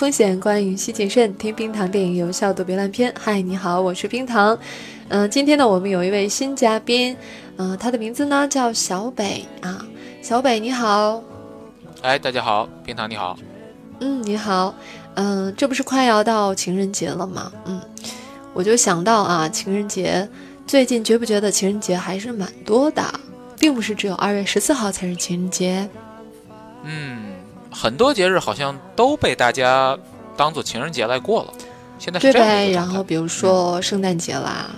风险，观影需谨慎。听冰糖电影有效躲避烂片。嗨，你好，我是冰糖。嗯、今天呢，我们有一位新嘉宾，嗯、他的名字呢叫小北啊。小北你好，哎，大家好，冰糖你好。嗯，你好，嗯、这不是快要到情人节了吗？嗯，我就想到啊，情人节最近觉不觉得情人节还是蛮多的，并不是只有二月十四号才是情人节。嗯，很多节日好像都被大家当做情人节来过了，现在对。然后比如说圣诞节啦，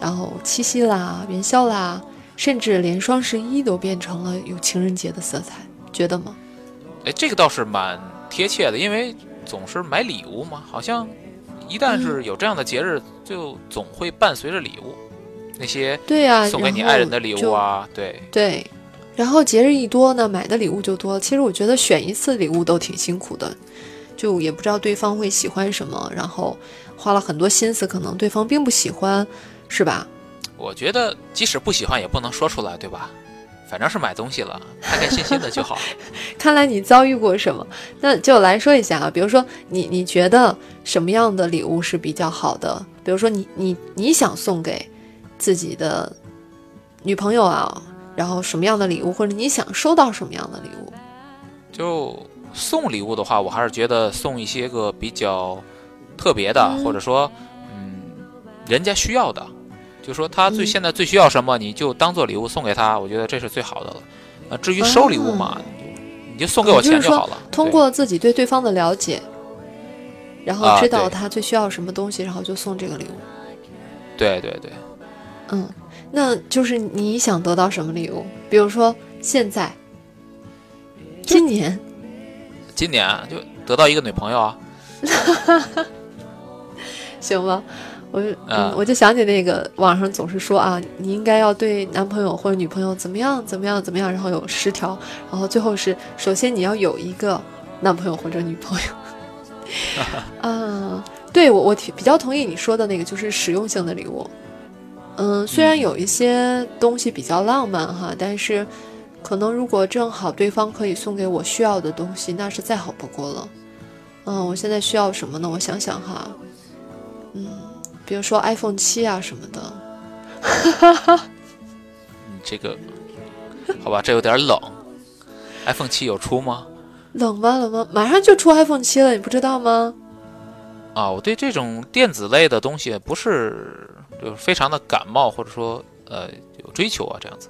然后七夕啦、元宵啦，甚至连双十一都变成了有情人节的色彩，觉得吗？哎，这个倒是蛮贴切的，因为总是买礼物嘛，好像一旦嗯是有这样的节日，就总会伴随着礼物，那些对呀、送给你爱人的礼物就啊，对，对，然后节日一多呢，买的礼物就多。其实我觉得选一次礼物都挺辛苦的，就也不知道对方会喜欢什么，然后花了很多心思，可能对方并不喜欢，是吧？我觉得即使不喜欢也不能说出来，对吧？反正是买东西了，开开心心的就好。看来你遭遇过什么？那就来说一下啊，比如说你你觉得什么样的礼物是比较好的？比如说你你你想送给自己的女朋友啊，然后什么样的礼物，或者你想收到什么样的礼物？就送礼物的话，我还是觉得送一些个比较特别的，嗯或者说，嗯，人家需要的，就说他最嗯现在最需要什么，你就当做礼物送给他，我觉得这是最好的了。啊，至于收礼物嘛，你就送给我钱就好了。通过自己对对方的了解，然后啊知道他最需要什么东西，然后就送这个礼物。对对对，嗯，那就是你想得到什么礼物？比如说现在，今年，今年啊就得到一个女朋友啊，行吧？我嗯啊，我就想起那个网上总是说啊，你应该要对男朋友或者女朋友怎么样怎么样怎么样，然后有十条，然后最后是首先你要有一个男朋友或者女朋友。嗯，对我我挺比较同意你说的那个，就是实用性的礼物。嗯，虽然有一些东西比较浪漫哈，但是可能如果正好对方可以送给我需要的东西，那是再好不过了。嗯，我现在需要什么呢？我想想哈，嗯，比如说 iPhone 七啊什么的。嗯，这个好吧，这有点冷。iPhone 七有出吗？冷吗？冷吗？马上就出 iPhone 七了，你不知道吗？啊，我对这种电子类的东西不是就是非常的感冒，或者说呃有追求啊，这样子。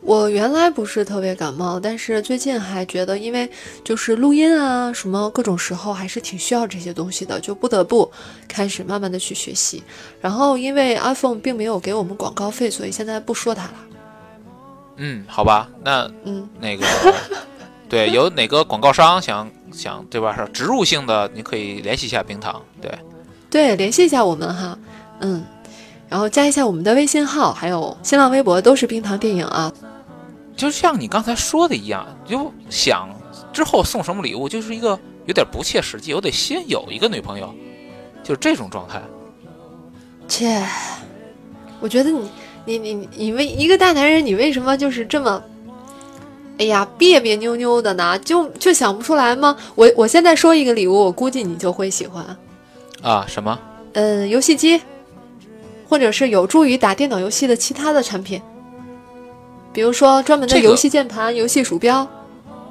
我原来不是特别感冒，但是最近还觉得，因为就是录音啊，什么各种时候还是挺需要这些东西的，就不得不开始慢慢的去学习。然后因为 iPhone 并没有给我们广告费，所以现在不说它了。嗯，好吧，那嗯，那个对，有哪个广告商想想对吧？是植入性的，你可以联系一下冰糖。对，对，联系一下我们哈，嗯，然后加一下我们的微信号，还有新浪微博都是冰糖电影啊。就像你刚才说的一样，就想之后送什么礼物，就是一个有点不切实际，我得先有一个女朋友，就是这种状态。切，我觉得你你你你为一个大男人，你为什么就是这么，哎呀别别扭扭的呢？就就想不出来吗？我我现在说一个礼物，我估计你就会喜欢。啊，什么？嗯，游戏机，或者是有助于打电脑游戏的其他的产品，比如说专门的游戏键盘、游戏鼠标。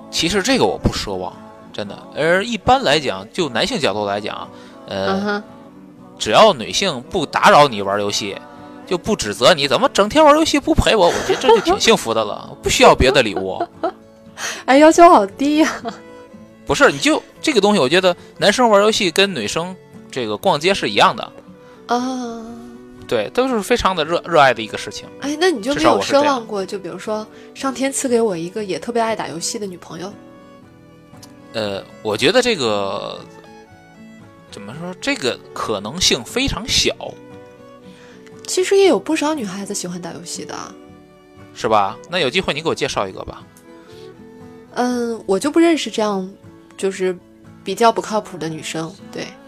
其实这个我不奢望，真的。而一般来讲，就男性角度来讲，呃，只要女性不打扰你玩游戏，就不指责你怎么整天玩游戏不陪我，我觉得这就挺幸福的了，不需要别的礼物。哎，要求好低呀、不是，你就这个东西，我觉得男生玩游戏跟女生这个逛街是一样的，啊！对，都是非常的热热爱的一个事情。哎，那你就没有奢望过？就比如说上天赐给我一个也特别爱打游戏的女朋友，呃，我觉得这个怎么说，这个可能性非常小，其实也有不少女孩子喜欢打游戏的啊。是吧？那有机会你给我介绍一个吧。嗯，我就不认识这样，就是比较不靠谱的女生。对呃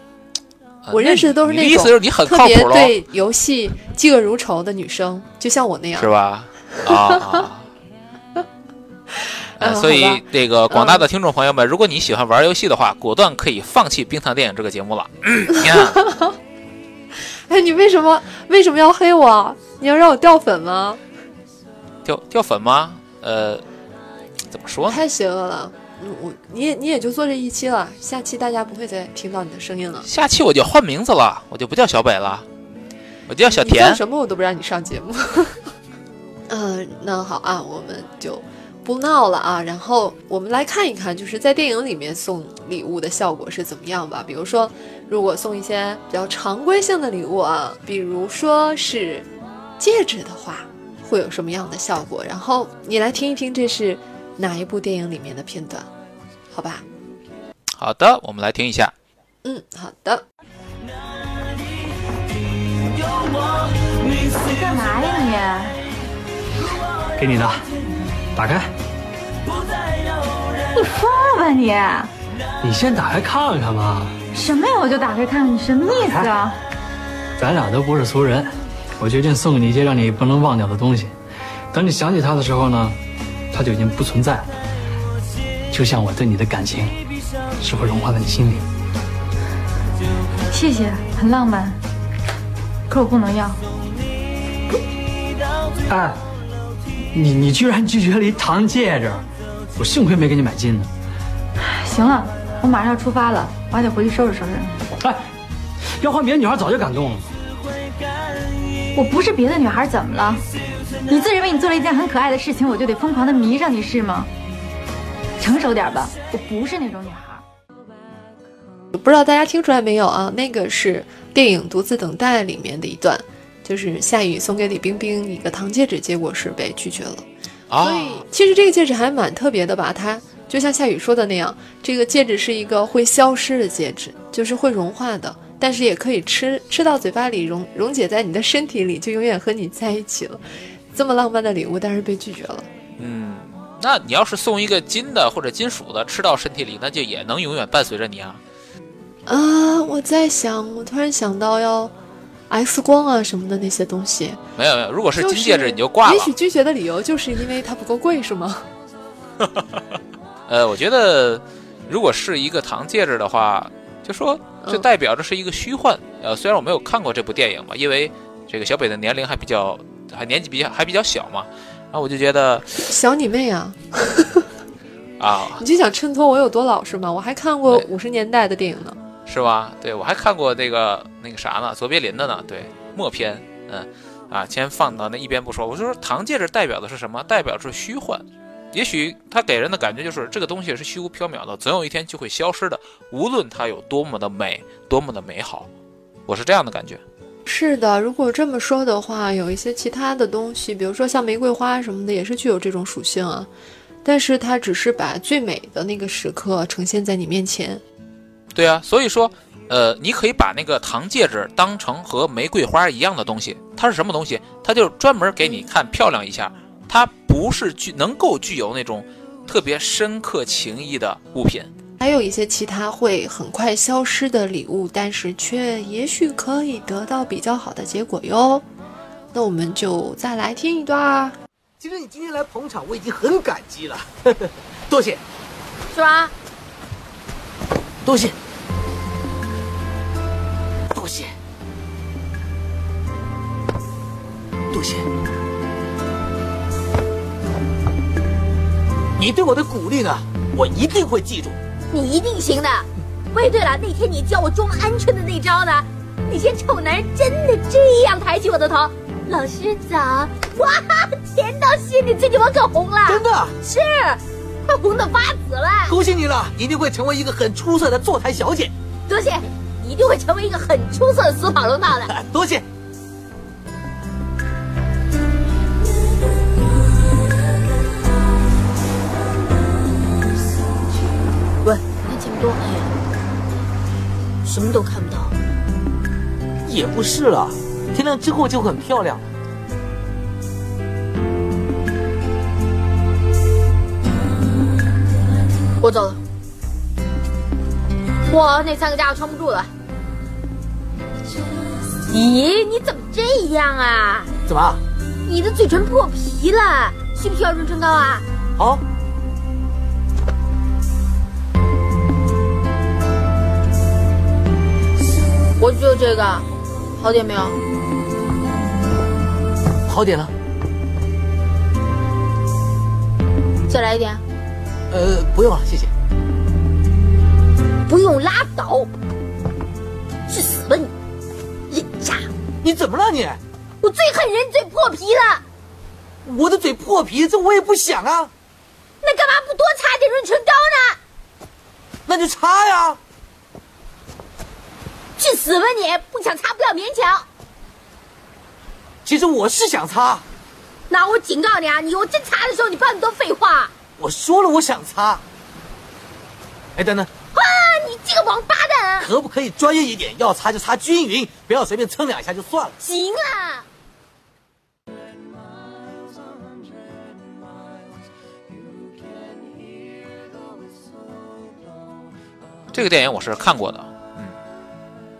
我认识的都是那种是你很特靠谱喽，别对游戏嫉恶如仇的女生，就像我那样是。吧？啊啊。呃，嗯所以这个广大的听众朋友们，如果你喜欢玩游戏的话，果断可以放弃《冰糖电影》这个节目了。哎，你为什么为什么要黑我？你要让我掉粉吗？掉掉粉吗？呃，怎么说呢？太邪恶了。嗯，我你也你也就做这一期了，下期大家不会再听到你的声音了。下期我就换名字了，我就不叫小北了，我就叫小田。什么我都不让你上节目。嗯，那好啊，我们就不闹了啊。然后我们来看一看，就是在电影里面送礼物的效果是怎么样吧。比如说，如果送一些比较常规性的礼物啊，比如说是戒指的话，会有什么样的效果？然后你来听一听，这是哪一部电影里面的片段？好吧？好的，我们来听一下。嗯，好的。干嘛呀你给你的，打开，你？疯了吧你？你先打开看看嘛。什么呀？我就打开看，你什么意思啊？咱俩都不是俗人，我决定送给你一些让你不能忘掉的东西。等你想起他的时候呢，他就已经不存在了。就像我对你的感情，是会融化在你心里。谢谢，很浪漫。可我不能要。哎，你你居然拒绝了一糖戒指，我幸亏没给你买金的。行了，我马上要出发了，我还得回去收拾收拾。哎，要换别的女孩早就感动了。我不是别的女孩，怎么了？你自认为你做了一件很可爱的事情，我就得疯狂的迷上你是吗？成熟点吧，我不是那种女孩。不知道大家听出来没有啊？那个是电影《独自等待》里面的一段，就是夏雨送给李冰冰一个糖戒指，结果是被拒绝了。啊所，以其实这个戒指还蛮特别的吧？它就像夏雨说的那样，这个戒指是一个会消失的戒指，就是会融化的，但是也可以吃，吃到嘴巴里溶溶解在你的身体里，就永远和你在一起了。这么浪漫的礼物，但是被拒绝了。嗯，那你要是送一个金的或者金属的，吃到身体里，那就也能永远伴随着你啊。啊，我在想，我突然想到要 X 光啊什么的那些东西。没有没有，如果是金戒指，你就挂了也。许拒绝的理由就是因为它不够贵，是吗？呃，我觉得如果是一个糖戒指的话，就说就嗯代表着是一个虚幻。呃，虽然我没有看过这部电影嘛，因为这个小北的年龄还比较，还年纪比较还比较小嘛，然后我就觉得小你妹啊！啊，你就想衬托我有多老是吗？我还看过五十年代的电影呢。是吧？对我还看过那个那个啥呢，卓别林的呢，对默片，嗯，啊，先放到那一边不说。我就说糖戒指代表的是什么？代表是虚幻。也许它给人的感觉就是这个东西是虚无缥缈的，总有一天就会消失的，无论它有多么的美，多么的美好，我是这样的感觉。是的，如果这么说的话，有一些其他的东西，比如说像玫瑰花什么的，也是具有这种属性啊。但是它只是把最美的那个时刻呈现在你面前。对啊，所以说，呃，你可以把那个糖戒指当成和玫瑰花一样的东西，它是什么东西？它就是专门给你看漂亮一下，它不是具能够具有那种特别深刻情谊的物品。还有一些其他会很快消失的礼物，但是却也许可以得到比较好的结果哟。那我们就再来听一段儿。其实你今天来捧场，我已经很感激了，多谢是吧？多谢多谢多谢，你对我的鼓励呢，我一定会记住。你一定行的。喂，对了，那天你教我装鹌鹑的那招呢？那些臭男人真的这样抬起我的头？老师早！哇，甜到心里，最近我可红了，真的，是，快红的发紫了。恭喜你了，一定会成为一个很出色的坐台小姐。多谢，一定会成为一个很出色的死跑龙套的。多谢。什么都看不到。也不是了，天亮之后就很漂亮了。我走了。哇，那三个家伙撑不住了。咦，你怎么这样啊？怎么？你的嘴唇破皮了，需不需要润唇膏啊？好，我只有这个，好点没有？好点了。再来一点。呃，不用了，谢谢。不用拉倒，去死吧你！人渣！你怎么了你？我最恨人嘴破皮了，我的嘴破皮，这我也不想啊。那干嘛不多擦点润唇膏呢？那就擦呀。去死吧你！不想擦不要勉强。其实我是想擦，那我警告你啊，你以后真擦的时候，你不要那么多废话。我说了我想擦。哎，等等，啊，你这个王八蛋！可不可以专业一点？要擦就擦均匀，不要随便蹭两下就算了。行啊。这个电影我是看过的，嗯，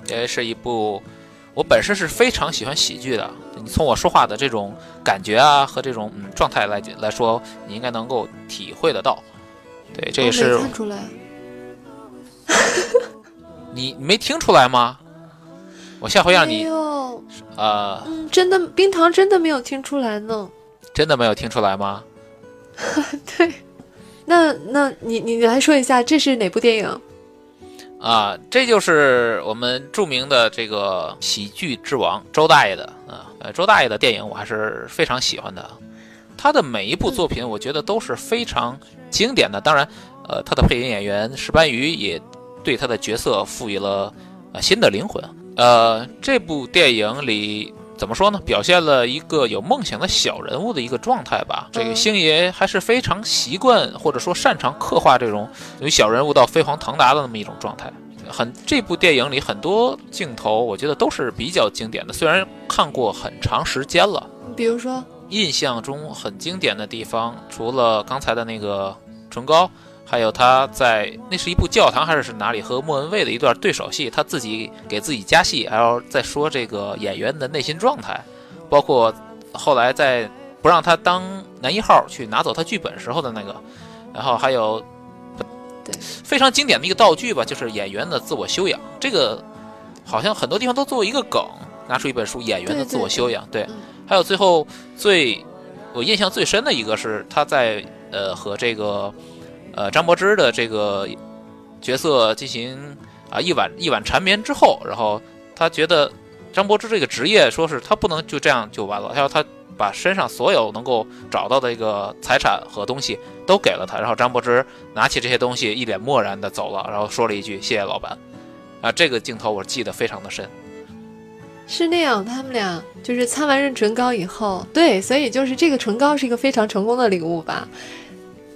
也是一部我本身是非常喜欢喜剧的。你从我说话的这种感觉啊和这种嗯状态来来说，你应该能够体会得到。对，这也我是没看出来。你你没听出来吗？我下回让没你有，呃，嗯，真的，冰糖真的没有听出来呢。真的没有听出来吗？对，那那你你来说一下，这是哪部电影？啊，这就是我们著名的这个喜剧之王周大爷的啊，呃，周大爷的电影我还是非常喜欢的。他的每一部作品，我觉得都是非常经典的。当然，呃，他的配音演员石斑鱼也对他的角色赋予了呃新的灵魂。呃，这部电影里怎么说呢？表现了一个有梦想的小人物的一个状态吧。这个嗯星爷还是非常习惯或者说擅长刻画这种由小人物到飞黄腾达的那么一种状态。很这部电影里很多镜头，我觉得都是比较经典的。虽然看过很长时间了，比如说，印象中很经典的地方，除了刚才的那个唇膏，还有他在那是一部教堂还是是哪里和莫文蔚的一段对手戏，他自己给自己加戏，还要再说这个演员的内心状态，包括后来在不让他当男一号去拿走他剧本时候的那个，然后还有对非常经典的一个道具吧，就是演员的自我修养，这个好像很多地方都作为一个梗，拿出一本书演员的自我修养，对。嗯还有最后最我印象最深的一个是他在呃和这个呃张柏芝的这个角色进行啊一晚一晚缠绵之后，然后他觉得张柏芝这个职业说是他不能就这样就完了，他要他把身上所有能够找到的一个财产和东西都给了他，然后张柏芝拿起这些东西一脸漠然的走了，然后说了一句谢谢老板。啊，这个镜头我记得非常的深。是那样，他们俩就是擦完润唇膏以后，对，所以就是这个唇膏是一个非常成功的礼物吧。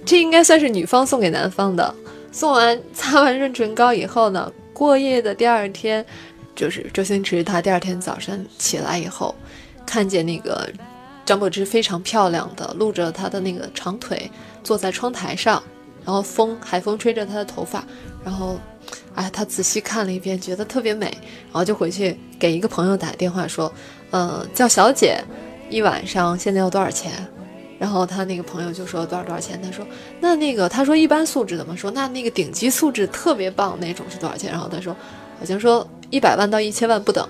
这应该算是女方送给男方的。送完 擦完润唇膏以后呢，过夜的第二天，就是周星驰他第二天早上起来以后，看见那个张柏芝非常漂亮的露着她的那个长腿坐在窗台上，然后风海风吹着她的头发，然后，哎，他仔细看了一遍，觉得特别美，然后就回去给一个朋友打电话说，呃，叫小姐，一晚上现在要多少钱？然后他那个朋友就说多少多少钱？他说那那个他说一般素质的嘛，说那那个顶级素质特别棒那种是多少钱？然后他说好像说一百万到一千万不等。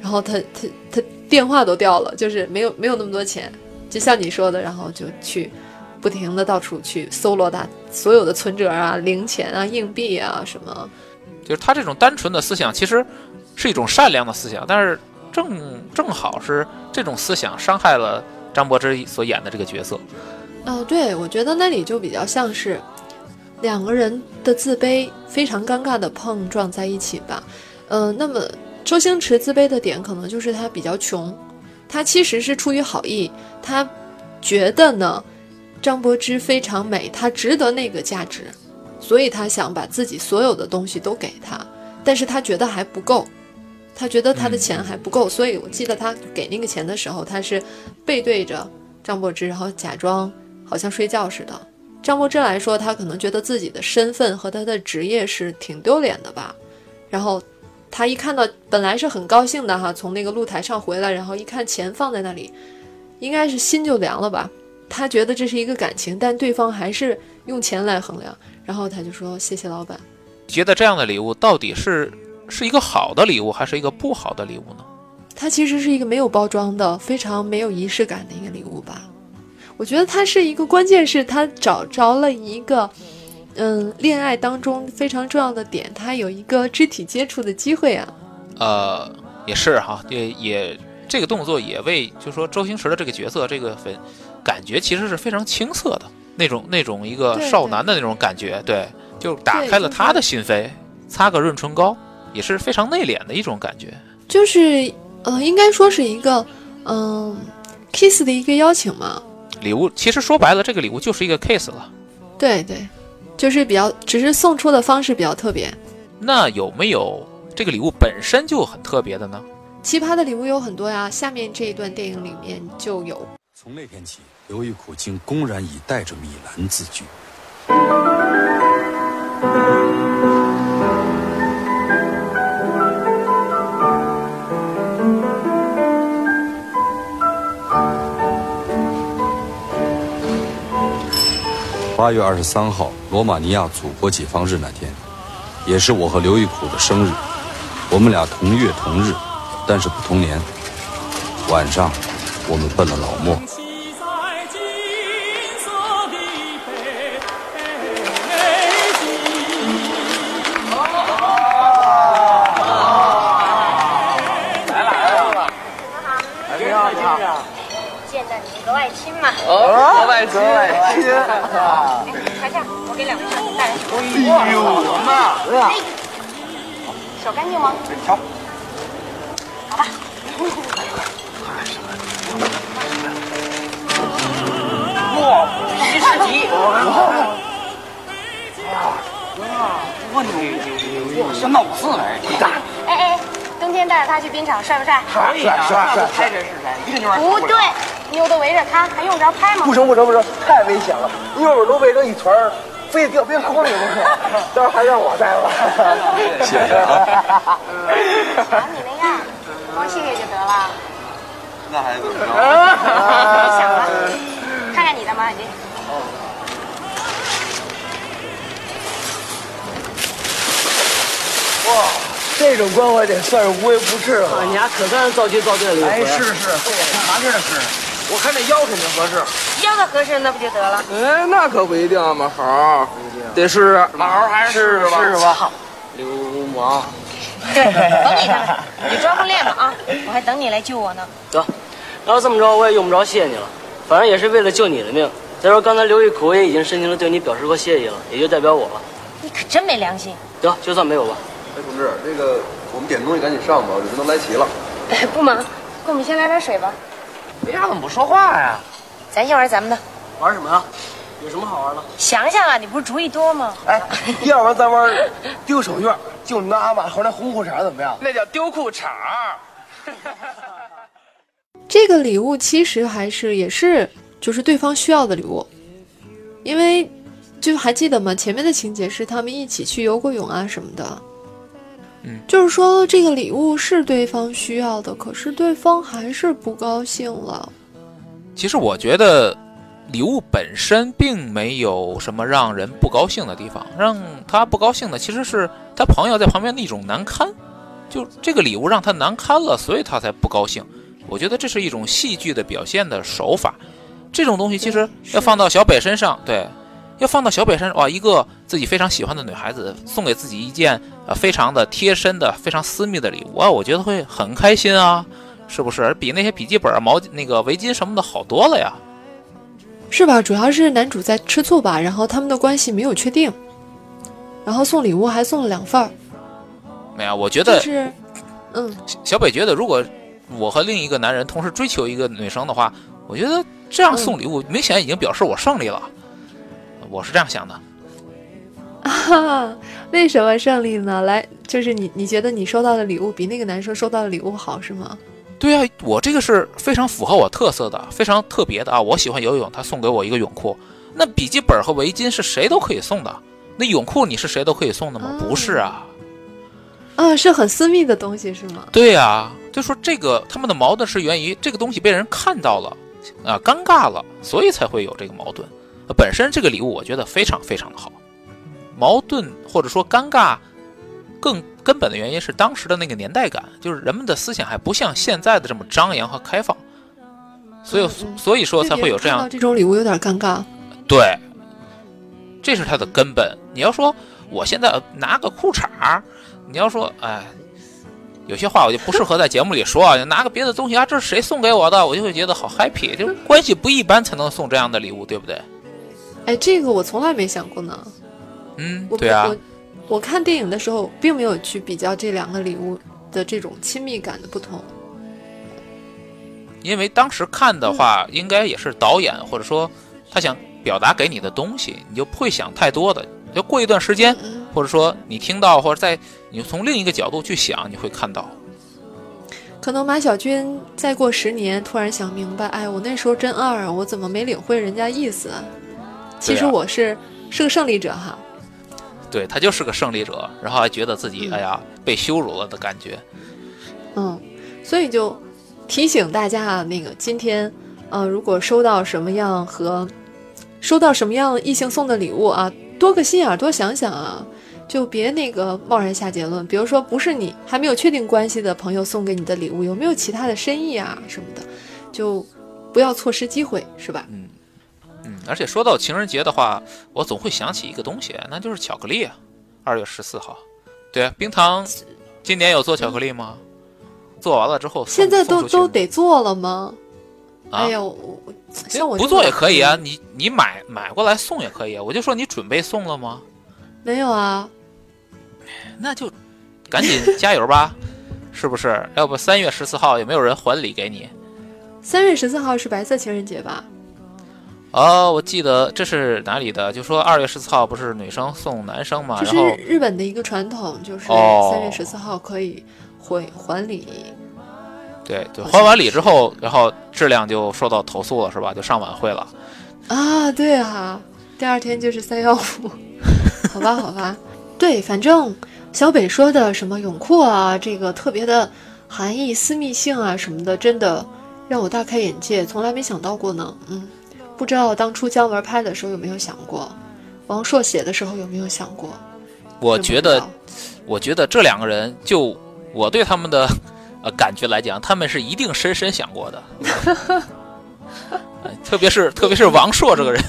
然后他他他电话都掉了，就是没有没有那么多钱，就像你说的，然后就去不停的到处去搜罗大所有的存折啊、零钱啊、硬币啊什么。就是他这种单纯的思想，其实是一种善良的思想，但是正正好是这种思想伤害了张柏芝所演的这个角色。哦，对，我觉得那里就比较像是两个人的自卑非常尴尬的碰撞在一起吧。嗯、那么周星驰自卑的点可能就是他比较穷，他其实是出于好意，他觉得呢张柏芝非常美，她值得那个价值，所以他想把自己所有的东西都给她，但是他觉得还不够。他觉得他的钱还不够，所以我记得他给那个钱的时候，他是背对着张柏芝，然后假装好像睡觉似的，张柏芝来说，他可能觉得自己的身份和他的职业是挺丢脸的吧。然后他一看到，本来是很高兴的哈，从那个露台上回来，然后一看钱放在那里，应该是心就凉了吧。他觉得这是一个感情，但对方还是用钱来衡量，然后他就说谢谢老板。觉得这样的礼物到底是是一个好的礼物，还是一个不好的礼物呢？它其实是一个没有包装的、非常没有仪式感的一个礼物吧。我觉得它是一个关键，是他找着了一个，嗯，恋爱当中非常重要的点，他有一个肢体接触的机会啊。呃，也是哈，也也这个动作也为，就说周星驰的这个角色，这个粉感觉其实是非常青涩的那种那种一个少男的那种感觉，对，就打开了他的心扉，擦个润唇膏，也是非常内敛的一种感觉。就是，呃，应该说是一个，嗯，kiss 的一个邀请嘛。礼物其实说白了，这个礼物就是一个 kiss 了。对对，就是比较，只是送出的方式比较特别。那有没有这个礼物本身就很特别的呢？奇葩的礼物有很多呀，下面这一段电影里面就有。从那天起，刘玉苦竟公然以带着米兰自居。八月二十三号，罗马尼亚祖国解放日那天，也是我和刘玉苦的生日。我们俩同月同日，但是不同年。晚上，我们奔了老莫。亲，格外亲。瞧瞧，我给两位小姐带来什么？哎呦，妈！手干净吗？瞧，好吧。哇，七十级！哇，牛牛牛！哇，像闹四来！哎哎，冬天带着他去冰场帅不帅？帅帅帅！拍这是谁？一个妞儿不对，妞都围着他，还用着拍吗？不成不成不成，太危险了！一会儿都围成一团儿，非得掉冰窟里不可。到时候还让我带吧。谢谢啊。瞧你那样，光谢谢就得了。那还怎么着？别想了，看看你的毛巾。哇，这种关怀得算是无微不至了。你俩可算是造句造对了。哎，是是，干嘛这是？我看这腰肯定合适。腰的合适那不就得了？哎，那可不一定啊，马豪，得试试。马猴还是试试吧。试试吧。流氓。对，甭理他们，你抓住练吧啊！我还等你来救我呢。得，要这么着我也用不着谢你了，反正也是为了救你的命。再说刚才刘玉苦也已经深情的对你表示过谢意了，也就代表我了。你可真没良心。得，就算没有吧。哎，同志，这个我们点东西赶紧上吧，人都来齐了。哎，不忙，给我们先来点水吧。你俩，怎么不说话呀？咱先玩咱们的。玩什么呀？有什么好玩的？想想啊，你不是主意多吗？哎，要不然咱玩丢手绢，就拿马猴来红裤衩怎么样？那叫丢裤衩。这个礼物其实还是也是就是对方需要的礼物，因为就还记得吗？前面的情节是他们一起去游过泳啊什么的。嗯，就是说这个礼物是对方需要的，可是对方还是不高兴了。其实我觉得礼物本身并没有什么让人不高兴的地方，让他不高兴的其实是他朋友在旁边的一种难堪，就这个礼物让他难堪了，所以他才不高兴。我觉得这是一种戏剧的表现的手法，这种东西其实要放到小北身上，对，要放到小北身上，哇，一个自己非常喜欢的女孩子送给自己一件呃非常的贴身的、非常私密的礼物啊，我觉得会很开心啊，是不是？比那些笔记本、毛、那个围巾什么的好多了呀。是吧？主要是男主在吃醋吧，然后他们的关系没有确定，然后送礼物还送了两份儿，没有，我觉得就是，嗯，小北觉得，如果我和另一个男人同时追求一个女生的话，我觉得这样送礼物明显已经表示我胜利了。我是这样想的。啊，为什么胜利呢？来，就是你，你觉得你收到的礼物比那个男生收到的礼物好是吗？对啊，我这个是非常符合我特色的，非常特别的啊！我喜欢游泳，他送给我一个泳裤那笔记本和围巾是谁都可以送的，那泳裤你是谁都可以送的吗？哦不是啊。啊，是很私密的东西是吗？对呀、就说这个他们的矛盾是源于这个东西被人看到了，啊，尴尬了，所以才会有这个矛盾。呃本身这个礼物我觉得非常非常的好，矛盾或者说尴尬，更根本的原因是当时的那个年代感，就是人们的思想还不像现在的这么张扬和开放，所以所以说才会有这样这种礼物有点尴尬。对，这是它的根本。你要说我现在拿个裤衩儿，你要说哎，有些话我就不适合在节目里说啊。拿个别的东西啊，这是谁送给我的，我就会觉得好 happy，就关系不一般才能送这样的礼物，对不对？哎，这个我从来没想过呢。嗯对啊我，我看电影的时候，并没有去比较这两个礼物的这种亲密感的不同。因为当时看的话，应该也是导演或者说他想表达给你的东西，你就不会想太多的。就过一段时间，嗯，或者说你听到，或者在你从另一个角度去想，你会看到。可能马小军再过十年，突然想明白，哎，我那时候真二啊，我怎么没领会人家意思啊？其实我是、是个胜利者哈。对他就是个胜利者，然后还觉得自己嗯哎呀被羞辱了的感觉。嗯，所以就提醒大家啊，那个今天，呃，如果收到什么样和收到什么样异性送的礼物啊，多个心眼儿，多想想啊，就别那个贸然下结论。比如说，不是你还没有确定关系的朋友送给你的礼物，有没有其他的深意啊什么的，就不要错失机会，是吧？嗯，而且说到情人节的话，我总会想起一个东西，那就是巧克力啊。二月十四号，对啊，冰糖今年有做巧克力吗？做完了之后，现在都都得做了吗？啊哎呀，我我像我不做也可以啊，你你买买过来送也可以啊。我就说你准备送了吗？没有啊，那就赶紧加油吧，是不是？要不三月十四号也没有人还礼给你？三月十四号是白色情人节吧？哦，我记得这是哪里的？就说二月十四号不是女生送男生嘛，这是日本的一个传统，就是哦三月十四号可以回还礼。对对，还完礼之后，然后质量就受到投诉了，是吧？就上晚会了。啊，对啊，第二天就是三幺五，好吧，好吧，对，反正小北说的什么泳裤啊，这个特别的含义、私密性啊什么的，真的让我大开眼界，从来没想到过呢。嗯，不知道当初姜文拍的时候有没有想过，王朔写的时候有没有想过？我觉得，我觉得这两个人，就我对他们的 呃感觉来讲，他们是一定深深想过的。呃 特别是特别是王朔这个人，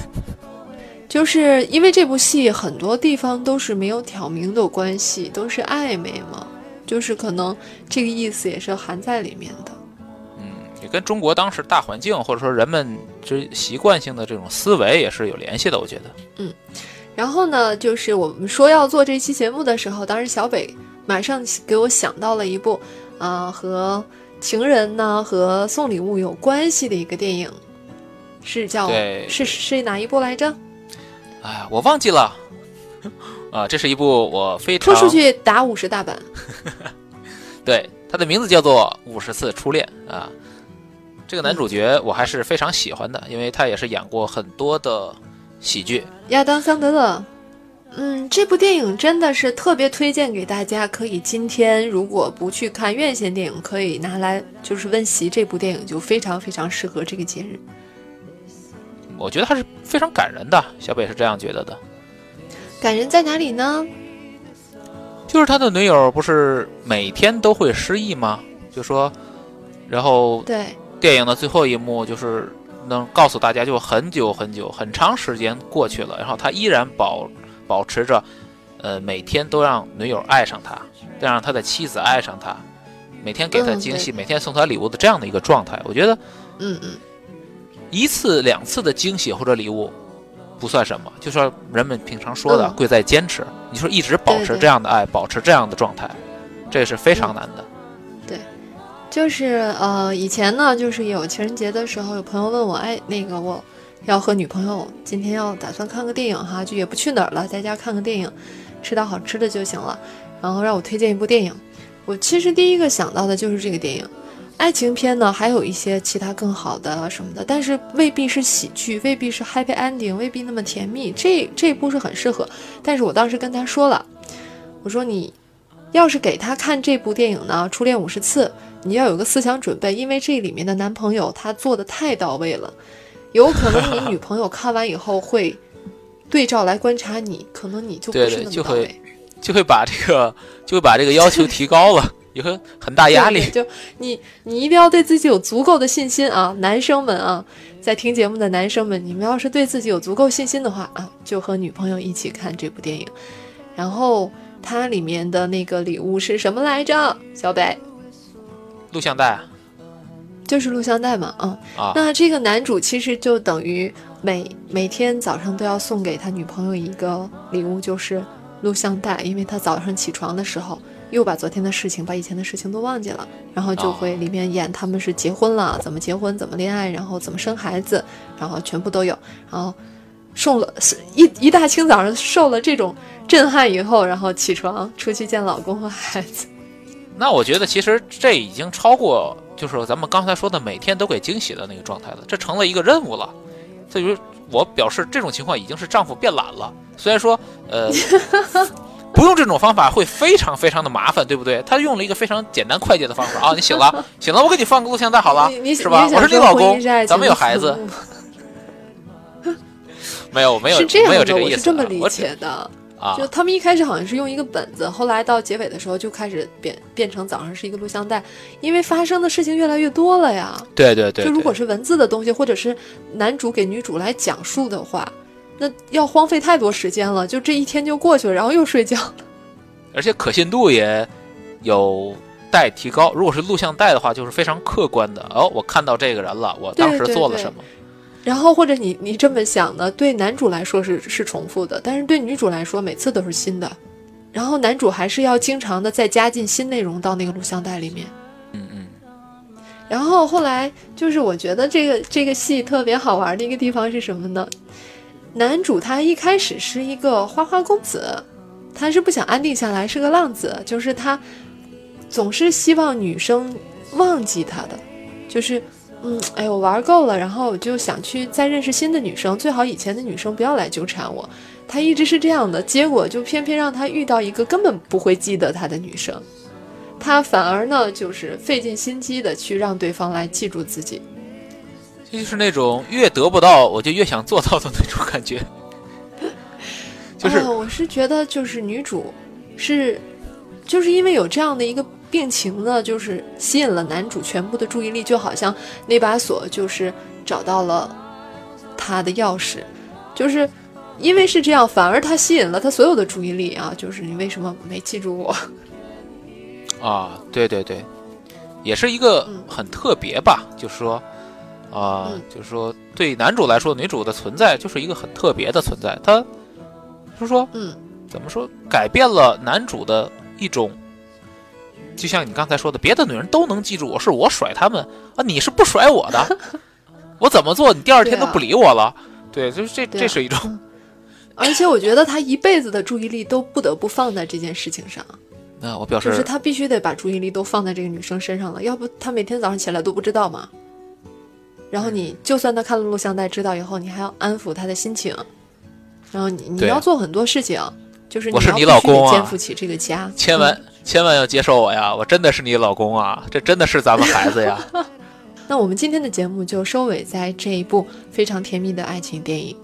就是因为这部戏很多地方都是没有挑明的关系，都是暧昧嘛，就是可能这个意思也是含在里面的。也跟中国当时大环境或者说人们这习惯性的这种思维也是有联系的。我觉得，嗯然后呢，就是我们说要做这期节目的时候，当时小北马上给我想到了一部啊、和情人呢和送礼物有关系的一个电影，是叫对是是哪一部来着？哎呀，我忘记了。啊，这是一部我非常拖出去打五十大板。对，它的名字叫做《五十次初恋》啊。这个男主角我还是非常喜欢的，因为他也是演过很多的喜剧。亚当·桑德勒。嗯，这部电影真的是特别推荐给大家，可以今天如果不去看院线电影，可以拿来就是温习这部电影，就非常非常适合这个节日。我觉得还是非常感人的，小北是这样觉得的。感人在哪里呢？就是他的女友不是每天都会失忆吗？就说，然后对，电影的最后一幕就是能告诉大家，就很久很久很长时间过去了，然后他依然保保持着，呃，每天都让女友爱上他，再让他的妻子爱上他，每天给他嗯惊喜，对每天送他礼物的这样的一个状态。我觉得嗯嗯，一次两次的惊喜或者礼物不算什么，就说人们平常说的嗯贵在坚持。你说一直保持这样的爱，保持这样的状态，这是非常难的。就是呃，以前呢，就是有情人节的时候，有朋友问我，哎，那个我要和女朋友今天要打算看个电影哈，就也不去哪儿了，在家看个电影，吃点好吃的就行了，然后让我推荐一部电影。我其实第一个想到的就是这个电影，《爱情片呢，还有一些其他更好的什么的，但是未必是喜剧，未必是 happy ending，未必那么甜蜜。这这部是很适合，但是我当时跟他说了，我说你要是给他看这部电影呢，《初恋五十次》，你要有个思想准备，因为这里面的男朋友他做的太到位了，有可能你女朋友看完以后会对照来观察你，可能你就不对对，是那就会么到位。就会把这个 就会把这个要求提高了，也会很大压力就你，你一定要对自己有足够的信心啊，男生们啊，在听节目的男生们，你们要是对自己有足够信心的话啊，就和女朋友一起看这部电影。然后它里面的那个礼物是什么来着？小北，录像带啊就是录像带嘛，嗯。啊，那这个男主其实就等于每每天早上都要送给他女朋友一个礼物，就是录像带，因为他早上起床的时候又把昨天的事情、把以前的事情都忘记了，然后就会里面演他们是结婚了，怎么结婚，怎么恋爱，然后怎么生孩子，然后全部都有，然后受了是一一大清早上受了这种震撼以后，然后起床出去见老公和孩子。那我觉得其实这已经超过就是咱们刚才说的每天都给惊喜的那个状态了，这成了一个任务了。这就是我表示这种情况已经是丈夫变懒了。虽然说呃 不用这种方法会非常非常的麻烦，对不对？他用了一个非常简单快捷的方法啊，你醒了，醒了，我给你放个录像带好了是吧？我是你老公咱们有孩子，没有没有没有这个意思啊，我是这么理解的。啊就他们一开始好像是用一个本子，后来到结尾的时候就开始变变成早上是一个录像带，因为发生的事情越来越多了呀。对对对，就如果是文字的东西，或者是男主给女主来讲述的话，那要荒废太多时间了，就这一天就过去了，然后又睡觉。而且可信度也有待提高。如果是录像带的话，就是非常客观的。哦，我看到这个人了，我当时做了什么？然后或者你你这么想呢？对男主来说是是重复的，但是对女主来说每次都是新的。然后男主还是要经常的再加进新内容到那个录像带里面。嗯嗯，然后后来就是我觉得这个这个戏特别好玩的一个地方是什么呢？男主他一开始是一个花花公子，他是不想安定下来，是个浪子，就是他总是希望女生忘记他的，就是嗯，哎，我玩够了，然后我就想去再认识新的女生，最好以前的女生不要来纠缠我。他一直是这样的，结果就偏偏让他遇到一个根本不会记得他的女生，他反而呢就是费尽心机的去让对方来记住自己。这就是那种越得不到我就越想做到的那种感觉。就是呃我是觉得就是女主是，就是因为有这样的一个病情呢，就是吸引了男主全部的注意力，就好像那把锁就是找到了他的钥匙，就是因为是这样，反而他吸引了他所有的注意力啊，就是你为什么没记住我？啊，对对对，也是一个嗯很特别吧，就是说，啊、嗯就是说对男主来说，女主的存在就是一个很特别的存在。他就是说，嗯，怎么说，改变了男主的一种，就像你刚才说的，别的女人都能记住我，是我甩他们啊，你是不甩我的，我怎么做，你第二天都不理我了。对，就是这，啊这是一种而且我觉得他一辈子的注意力都不得不放在这件事情上。那我表示就是他必须得把注意力都放在这个女生身上了，要不他每天早上起来都不知道嘛。然后你就算他看了录像带知道以后，你还要安抚他的心情，然后你你要做很多事情，就是我是你老公啊肩负起这个家。千万、千万要接受我呀！我真的是你老公啊，这真的是咱们孩子呀。那我们今天的节目就收尾在这一部非常甜蜜的爱情电影。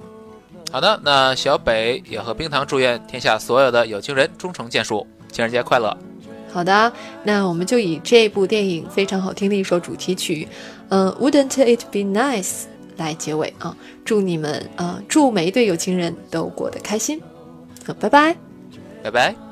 好的，那小北也和冰糖祝愿天下所有的有情人终成眷属，情人节快乐！好的，那我们就以这部电影非常好听的一首主题曲，嗯、w o u l d n t it be nice 来结尾啊！祝你们啊、呃祝每一对有情人都过得开心。好，拜拜。拜拜。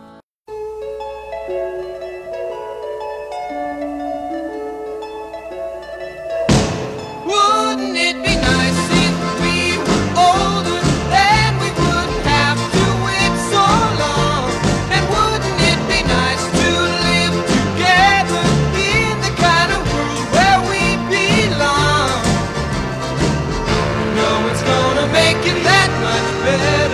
Much better